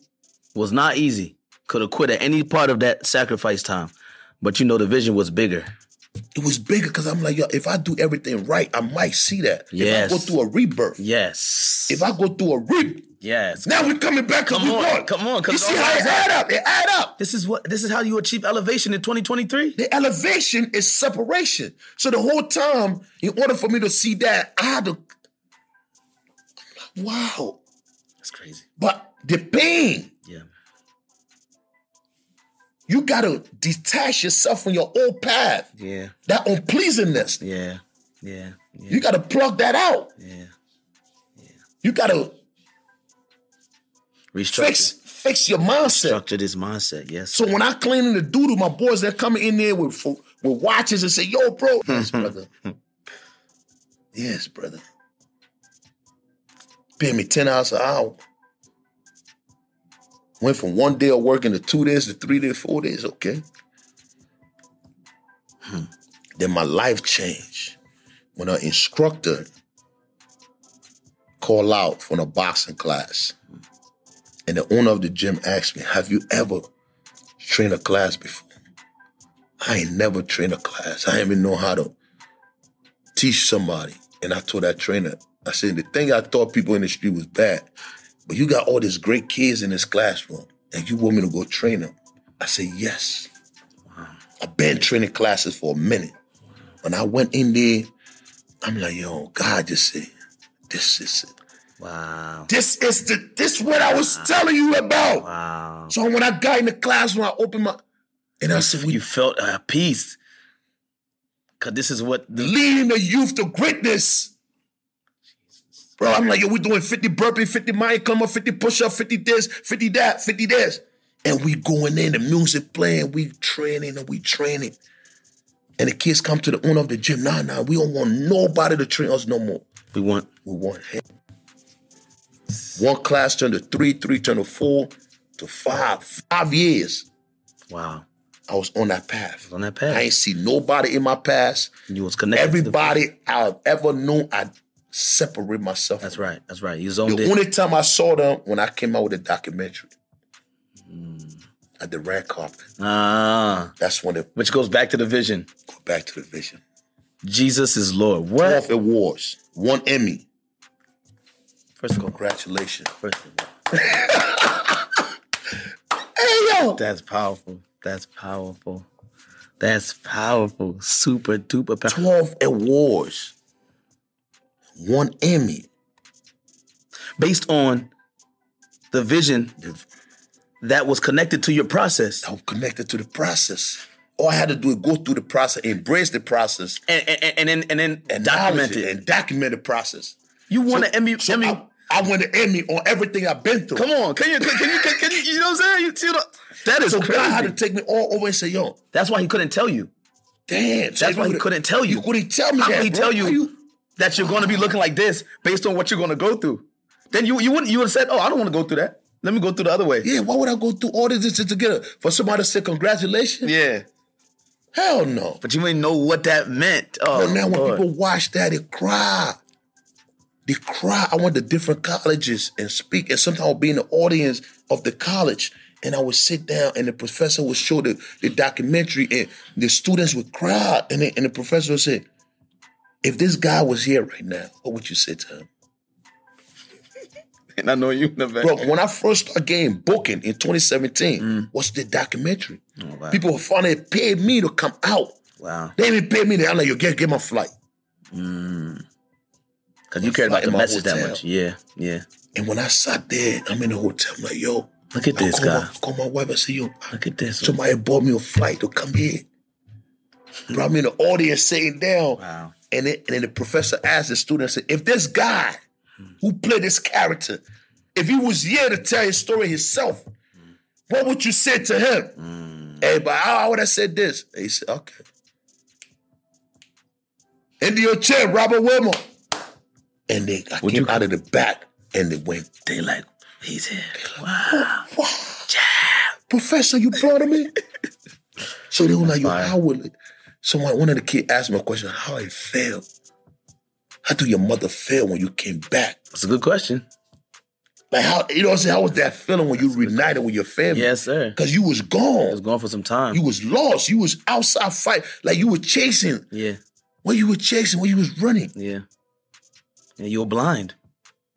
Speaker 3: Was not easy. Could have quit at any part of that sacrifice time. But you know the vision was bigger.
Speaker 2: it was bigger because I'm like, yo, if I do everything right, I might see that.
Speaker 3: Yes.
Speaker 2: If I go through a rebirth.
Speaker 3: Yes.
Speaker 2: If I go through a rebirth.
Speaker 3: yes.
Speaker 2: Now we're coming back.
Speaker 3: Come
Speaker 2: we
Speaker 3: on,
Speaker 2: won.
Speaker 3: come on, 'cause
Speaker 2: You
Speaker 3: it
Speaker 2: see how it add up? It add up.
Speaker 3: This is what this is how you achieve elevation in 2023.
Speaker 2: The elevation is separation. So the whole time, in order for me to see that, I had to. Wow.
Speaker 3: That's crazy.
Speaker 2: But the pain,
Speaker 3: Yeah.
Speaker 2: you gotta detach yourself from your old path.
Speaker 3: Yeah.
Speaker 2: That unpleasingness.
Speaker 3: Yeah. Yeah. Yeah.
Speaker 2: You gotta plug that out.
Speaker 3: yeah. Yeah.
Speaker 2: You gotta
Speaker 3: Restructure.
Speaker 2: fix fix your mindset.
Speaker 3: Structure this mindset. Yes.
Speaker 2: So when I cleaning the doodle, my boys they're coming in there with with watches and say, "Yo, bro, [laughs] yes, brother, yes, brother, pay me ten hours an hour." Went from one day of working to two days to three days, four days. Okay. Hmm. Then my life changed when an instructor called out from a boxing class, and the owner of the gym asked me, "Have you ever trained a class before?" I ain't never trained a class. I ain't even know how to teach somebody. And I told that trainer, I said, the thing I thought people in the street was bad, but you got all these great kids in this classroom, and you want me to go train them. I said, yes. I've been training classes for a minute. When I went in there, I'm like, yo, God just said, this is it.
Speaker 3: wow.
Speaker 2: This is the this is what I was telling you about.
Speaker 3: Wow.
Speaker 2: So when I got in the classroom, I opened my and I said,
Speaker 3: You felt at peace. Cause this is what the
Speaker 2: leading the youth to greatness. Bro, I'm like, yo, we doing 50 burpee, 50 mind come up, 50 push up, 50 this, 50 that, 50 this. And we going in, the music playing, we training and we training. And the kids come to the owner of the gym. Nah, nah, we don't want nobody to train us no more.
Speaker 3: we want.
Speaker 2: We want him. One class turned to three, three turned to four, to five. Five years,
Speaker 3: Wow.
Speaker 2: I was on that path.
Speaker 3: On that path.
Speaker 2: I ain't see nobody in my past.
Speaker 3: You was connected.
Speaker 2: Everybody I've ever known, I separate myself.
Speaker 3: that's right. That's right. You zoned
Speaker 2: The only time I saw them when I came out with a documentary at the red carpet.
Speaker 3: Ah.
Speaker 2: That's when they
Speaker 3: Which goes back to the vision.
Speaker 2: go back to the vision.
Speaker 3: Jesus is Lord. What?
Speaker 2: Twelve awards, one Emmy.
Speaker 3: First of all.
Speaker 2: Congratulations.
Speaker 3: First of all. [laughs]
Speaker 2: Hey yo,
Speaker 3: That's powerful. That's powerful. That's powerful. Super duper powerful.
Speaker 2: twelve awards, one Emmy.
Speaker 3: Based on the vision that was connected to your process.
Speaker 2: I'm connected to the process. All I had to do is go through the process, embrace the process,
Speaker 3: And, and, and then and then
Speaker 2: and
Speaker 3: document it.
Speaker 2: and document the process.
Speaker 3: You won an Emmy.
Speaker 2: So
Speaker 3: Emmy.
Speaker 2: I, I won the Emmy on everything I've been through.
Speaker 3: Come on, can you can, you can, can you you know what I'm saying? You see I- that is
Speaker 2: So
Speaker 3: crazy.
Speaker 2: God had to take me all over and say, "Yo,
Speaker 3: That's why he couldn't tell you.
Speaker 2: damn."
Speaker 3: That's why he couldn't tell you.
Speaker 2: You couldn't tell me
Speaker 3: How
Speaker 2: that.
Speaker 3: could he
Speaker 2: bro.
Speaker 3: tell
Speaker 2: How
Speaker 3: you, that you're going to be looking like this based on what you're going to go through? Then you you wouldn't you would have said, "Oh, I don't want to go through that. Let me go through the other way."
Speaker 2: Yeah, why would I go through all this just to get a, for somebody to say congratulations?
Speaker 3: Yeah.
Speaker 2: Hell no.
Speaker 3: But you didn't know what that meant. Oh,
Speaker 2: But now when people watch that, they cry. They cry. I went to different colleges and speak, and sometimes I'll be in the audience of the college, and I would sit down, and the professor would show the, the documentary, and the students would cry, and, the- and the professor would say, "If this guy was here right now, what would you say to him?"
Speaker 3: and I know you never.
Speaker 2: Bro, when I first started getting booking in 2017, what's the documentary?
Speaker 3: Mm. wow.
Speaker 2: People finally paid me to come out.
Speaker 3: Wow.
Speaker 2: They even paid me. I'm like, yo, get get my flight.
Speaker 3: Because you cared about the message that much. Yeah. Yeah.
Speaker 2: And when I sat there, I'm in the hotel. I'm like, yo,
Speaker 3: Look at
Speaker 2: I
Speaker 3: this
Speaker 2: call
Speaker 3: guy.
Speaker 2: My, call my wife. I say, yo,
Speaker 3: Look at this. one.
Speaker 2: somebody bought me a flight to come here. Brought me in the audience sitting down.
Speaker 3: Wow.
Speaker 2: And, it, and then the professor asked the student, said, if this guy who played this character, if he was here to tell his story himself, what would you say to him? Mm. Everybody, oh, I would have said this. And he said, okay. Into your chair, Robert Wilmore. And they I
Speaker 3: Would
Speaker 2: came
Speaker 3: you-
Speaker 2: out of the back and they went,
Speaker 3: They like, he's here. Wow. Oh, wow.
Speaker 2: Professor, you brought him in? [laughs] so they were like, yo,
Speaker 3: Fire.
Speaker 2: how will it? Someone, one of the kids asked me a question, how I felt? How do your mother feel when you came back?
Speaker 3: That's a good question.
Speaker 2: Like how you know what I'm saying? How was that feeling when you reunited with your family?
Speaker 3: Yes, sir.
Speaker 2: Cause you was gone.
Speaker 3: I
Speaker 2: gone.
Speaker 3: was going for some time.
Speaker 2: you was lost. You was outside fight. Like you were chasing.
Speaker 3: yeah,
Speaker 2: Where you were chasing, where you was running.
Speaker 3: yeah. And you were blind.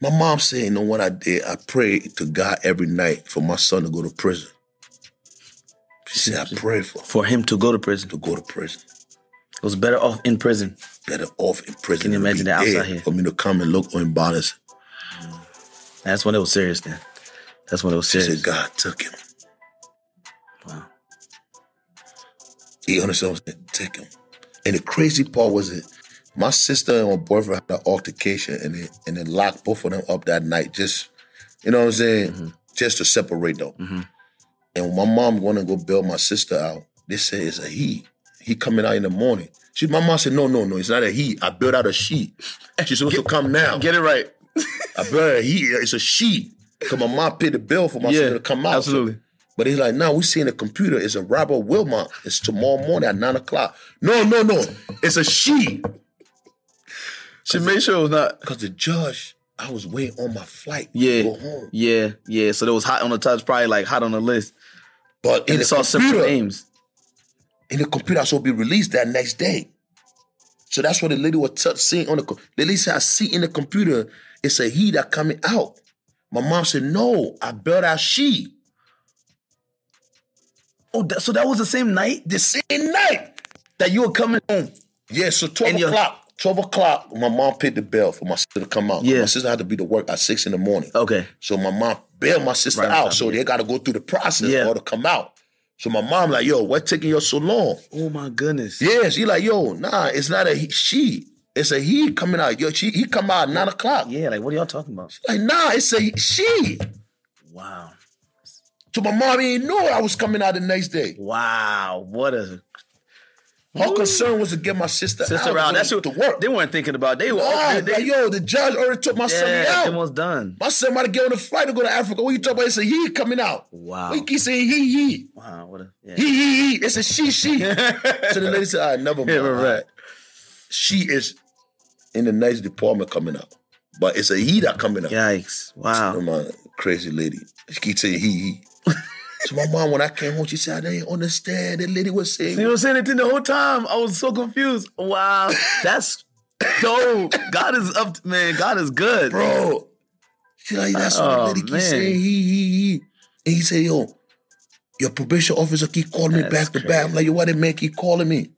Speaker 2: My mom said, you know what I did? I prayed to God every night for my son to go to prison. She said, I prayed for him
Speaker 3: For him to go to prison,
Speaker 2: to go to prison.
Speaker 3: it was better off in prison.
Speaker 2: Better off in prison.
Speaker 3: Can you imagine that outside here?
Speaker 2: For me to come and look on bodies.
Speaker 3: That's when it was serious. Then. That's when it was
Speaker 2: She
Speaker 3: serious.
Speaker 2: said, God took him.
Speaker 3: Wow.
Speaker 2: He understand what I'm saying? Took him. And the crazy part was it. my sister and my boyfriend had an altercation and they, and they locked both of them up that night just, you know what I'm saying?
Speaker 3: Mm-hmm.
Speaker 2: Just to separate them. And my mom wanna go bail my sister out, they say it's a he. He coming out in the morning. She, my mom said, no, no, no, it's not a he. I built out a she. [laughs] She's supposed to come now.
Speaker 3: Get it right. [laughs]
Speaker 2: I built out a he. It's a she. Because my mom paid the bill for my
Speaker 3: Yeah,
Speaker 2: sister to come out.
Speaker 3: absolutely.
Speaker 2: But he's like, no, we see in the computer. It's a Robert Wilmot. It's tomorrow morning at nine o'clock. No, no, no. It's a she.
Speaker 3: She made sure it was not.
Speaker 2: Because the judge, I was waiting on my flight
Speaker 3: Yeah,
Speaker 2: to go home.
Speaker 3: yeah, yeah. So it was hot on the touch, probably like hot on the list.
Speaker 2: But in
Speaker 3: And it's all
Speaker 2: computer,
Speaker 3: names.
Speaker 2: in the computer, to be released that next day. So that's what the lady was t- seeing on the. The lady said, I see in the computer, it's a he that coming out. My mom said, no, I built out she.
Speaker 3: Oh, that, so that was the same night
Speaker 2: The same night.
Speaker 3: that you were coming home.
Speaker 2: Yeah, so 12
Speaker 3: And
Speaker 2: o'clock. 12 o'clock, my mom paid the bell for my sister to come out.
Speaker 3: Yeah.
Speaker 2: My sister had to be to work at 6 in the morning.
Speaker 3: Okay.
Speaker 2: So my mom bailed my sister
Speaker 3: Right
Speaker 2: out. so
Speaker 3: yeah.
Speaker 2: they got to go through the process
Speaker 3: Yeah.
Speaker 2: or to come out. So my mom like, yo, what taking you so long?
Speaker 3: Oh my goodness.
Speaker 2: Yeah, she like, yo, nah, it's not a he, she. It's a he coming out. Yo, she, he come out at 9 o'clock.
Speaker 3: Yeah, like what are y'all talking about?
Speaker 2: Like, nah, it's a she.
Speaker 3: Wow.
Speaker 2: So my mom didn't know I was coming out the next day.
Speaker 3: Wow. What a
Speaker 2: Her concern was to get my sister,
Speaker 3: sister
Speaker 2: out
Speaker 3: around. That's what
Speaker 2: to work.
Speaker 3: They weren't thinking about. They were
Speaker 2: Nah,
Speaker 3: they, they,
Speaker 2: like, yo, the judge already took my son out.
Speaker 3: was done.
Speaker 2: My son might get on a flight to go to Africa. What you talking about? It's a he coming out.
Speaker 3: Wow.
Speaker 2: You keep saying he, he?
Speaker 3: Wow. What a yeah.
Speaker 2: He, he, he. It's a she, she. [laughs] so the lady said, all right, never mind.
Speaker 3: Yeah, right.
Speaker 2: She is in the next department coming out. But it's a he that coming out.
Speaker 3: Yikes.
Speaker 2: Oh,
Speaker 3: Wow.
Speaker 2: my uh, crazy lady. She keep saying he, he. [laughs] so my mom, when I came home, she said, I didn't understand. The lady was saying,
Speaker 3: You know saying anything the whole time. I was so confused. Wow. That's dope. God is up, to, man. God is good.
Speaker 2: bro. She like, that's what
Speaker 3: Oh,
Speaker 2: the lady keep saying, he, he, he. And he said, yo, your probation officer keep calling me
Speaker 3: That's
Speaker 2: back to back. I'm like, yo, why the man keep calling me?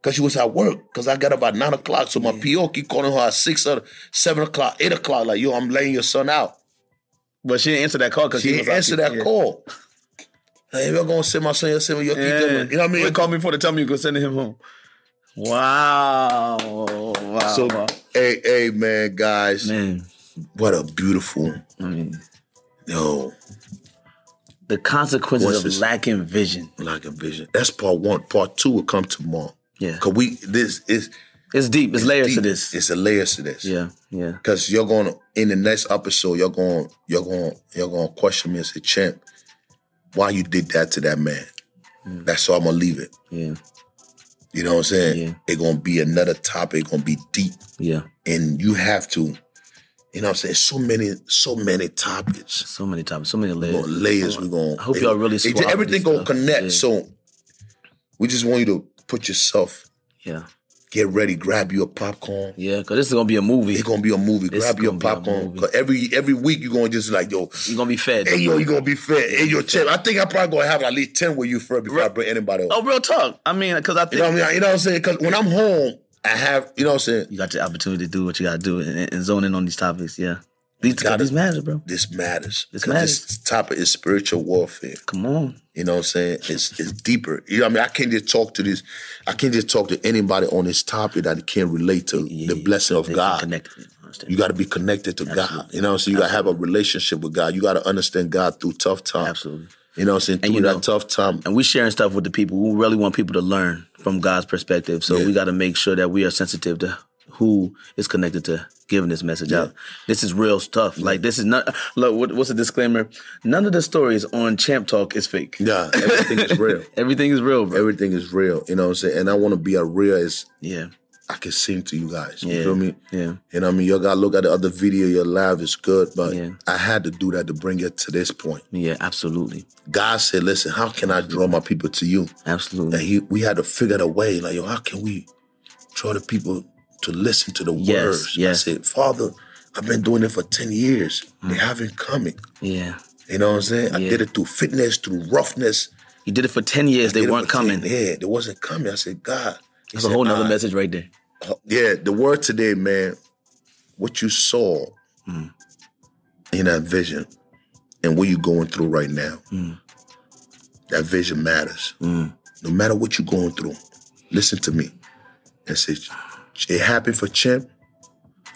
Speaker 2: Because she was at work. Because I got about 9 o'clock. So my PO keep calling her at 6 or 7 o'clock, 8 o'clock. Like, yo, I'm laying your son out.
Speaker 3: But she didn't answer that call because
Speaker 2: She
Speaker 3: she
Speaker 2: didn't answer that
Speaker 3: yeah.
Speaker 2: call. If you're going to send my son, you'll send me your
Speaker 3: Yeah.
Speaker 2: You know what I mean?
Speaker 3: They called me for to tell me you could send him home. Wow. Wow.
Speaker 2: So,
Speaker 3: wow.
Speaker 2: hey, hey, man, guys,
Speaker 3: man,
Speaker 2: what a beautiful,
Speaker 3: I mean,
Speaker 2: yo,
Speaker 3: the consequences
Speaker 2: What's
Speaker 3: of
Speaker 2: this?
Speaker 3: lacking vision.
Speaker 2: Lacking vision. That's part one. Part two will come tomorrow.
Speaker 3: Yeah.
Speaker 2: Cause we this is
Speaker 3: It's deep. It's, layers to this.
Speaker 2: It's a layers to this.
Speaker 3: yeah. Yeah.
Speaker 2: Cause you're gonna in the next episode, you're going you're going you're gonna question me as a Champ, why you did that to that man? Mm. That's how I'm gonna leave it.
Speaker 3: Yeah.
Speaker 2: You know what I'm saying?
Speaker 3: Yeah.
Speaker 2: It's gonna be another topic, gonna be deep.
Speaker 3: Yeah.
Speaker 2: And you have to, you know what I'm saying? So many, so many topics.
Speaker 3: So many topics. So many
Speaker 2: We're
Speaker 3: layers.
Speaker 2: layers. We're gonna
Speaker 3: I hope y'all really
Speaker 2: it- everything gonna
Speaker 3: stuff.
Speaker 2: connect.
Speaker 3: Yeah.
Speaker 2: So we just want you to put yourself,
Speaker 3: Yeah.
Speaker 2: Get ready, grab your popcorn.
Speaker 3: Yeah. Because this is going to be a movie.
Speaker 2: It's gonna be a movie.
Speaker 3: This
Speaker 2: grab your
Speaker 3: a
Speaker 2: popcorn. 'Cause every every week you're gonna just like, yo,
Speaker 3: You're going to be fed.
Speaker 2: hey yo, you gonna be fair. Hey yo, champ. I think I probably gonna have at least 10 with you first before I bring anybody else.
Speaker 3: Oh, real talk. I mean, because I
Speaker 2: You
Speaker 3: think
Speaker 2: know what I mean? You know what I'm saying? Cause when I'm home, I have, you know what I'm saying?
Speaker 3: you got the opportunity to do what you got to do and, and zone in on these topics. Yeah. These,
Speaker 2: gotta-
Speaker 3: these matter, bro.
Speaker 2: This matters.
Speaker 3: This matters.
Speaker 2: This topic is spiritual warfare.
Speaker 3: Come on.
Speaker 2: You know what I'm saying? It's it's deeper. You know what I mean? I can't just talk to this. I can't just talk to anybody on this topic that can't relate to the blessing of God. You got to be connected to God. You know, so you got to have a relationship with God. You got to understand God through tough times.
Speaker 3: Absolutely.
Speaker 2: You know, what I'm saying through
Speaker 3: you
Speaker 2: that tough time.
Speaker 3: and we sharing stuff with the people. We really want people to learn from God's perspective. So
Speaker 2: Yeah.
Speaker 3: we got to make sure that we are sensitive to who is connected to giving this message out. This is real stuff. Like this is not. Look, what, what's the disclaimer? None of the stories on Champ Talk is fake.
Speaker 2: Yeah, everything is real. [laughs]
Speaker 3: Everything is real, bro.
Speaker 2: Everything is real. You know what I'm saying? And I want to be as real as
Speaker 3: yeah,
Speaker 2: I can sing to you guys.
Speaker 3: Yeah.
Speaker 2: You feel me?
Speaker 3: Yeah.
Speaker 2: You know what I mean? Y'all gotta look at the other video, your live is good, but
Speaker 3: Yeah.
Speaker 2: I had to do that to bring it to this point.
Speaker 3: Yeah, absolutely.
Speaker 2: God said, listen, how can I draw my people to you? And
Speaker 3: Absolutely.
Speaker 2: he we had to figure out a way, like, yo, how can we draw the people to listen to the
Speaker 3: Yes,
Speaker 2: words?
Speaker 3: yes.
Speaker 2: I said, Father, I've been doing it for 10 years. They haven't coming.
Speaker 3: Yeah.
Speaker 2: You know what I'm saying? I
Speaker 3: Mm.
Speaker 2: Did it through fitness, through roughness.
Speaker 3: You did it for 10 years, they weren't
Speaker 2: for 10
Speaker 3: coming.
Speaker 2: Yeah, they wasn't coming. I said, God. He
Speaker 3: That's a whole nother message right there.
Speaker 2: Yeah, the word today, man, what you saw
Speaker 3: Mm.
Speaker 2: in that vision and what you're going through right now,
Speaker 3: Mm.
Speaker 2: that vision matters. No matter what you're going through, listen to me and say, it happened for Champ,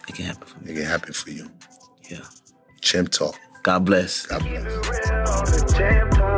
Speaker 3: It can happen for me.
Speaker 2: it can happen for you.
Speaker 3: Yeah.
Speaker 2: Champ talk.
Speaker 3: God bless.
Speaker 2: God bless.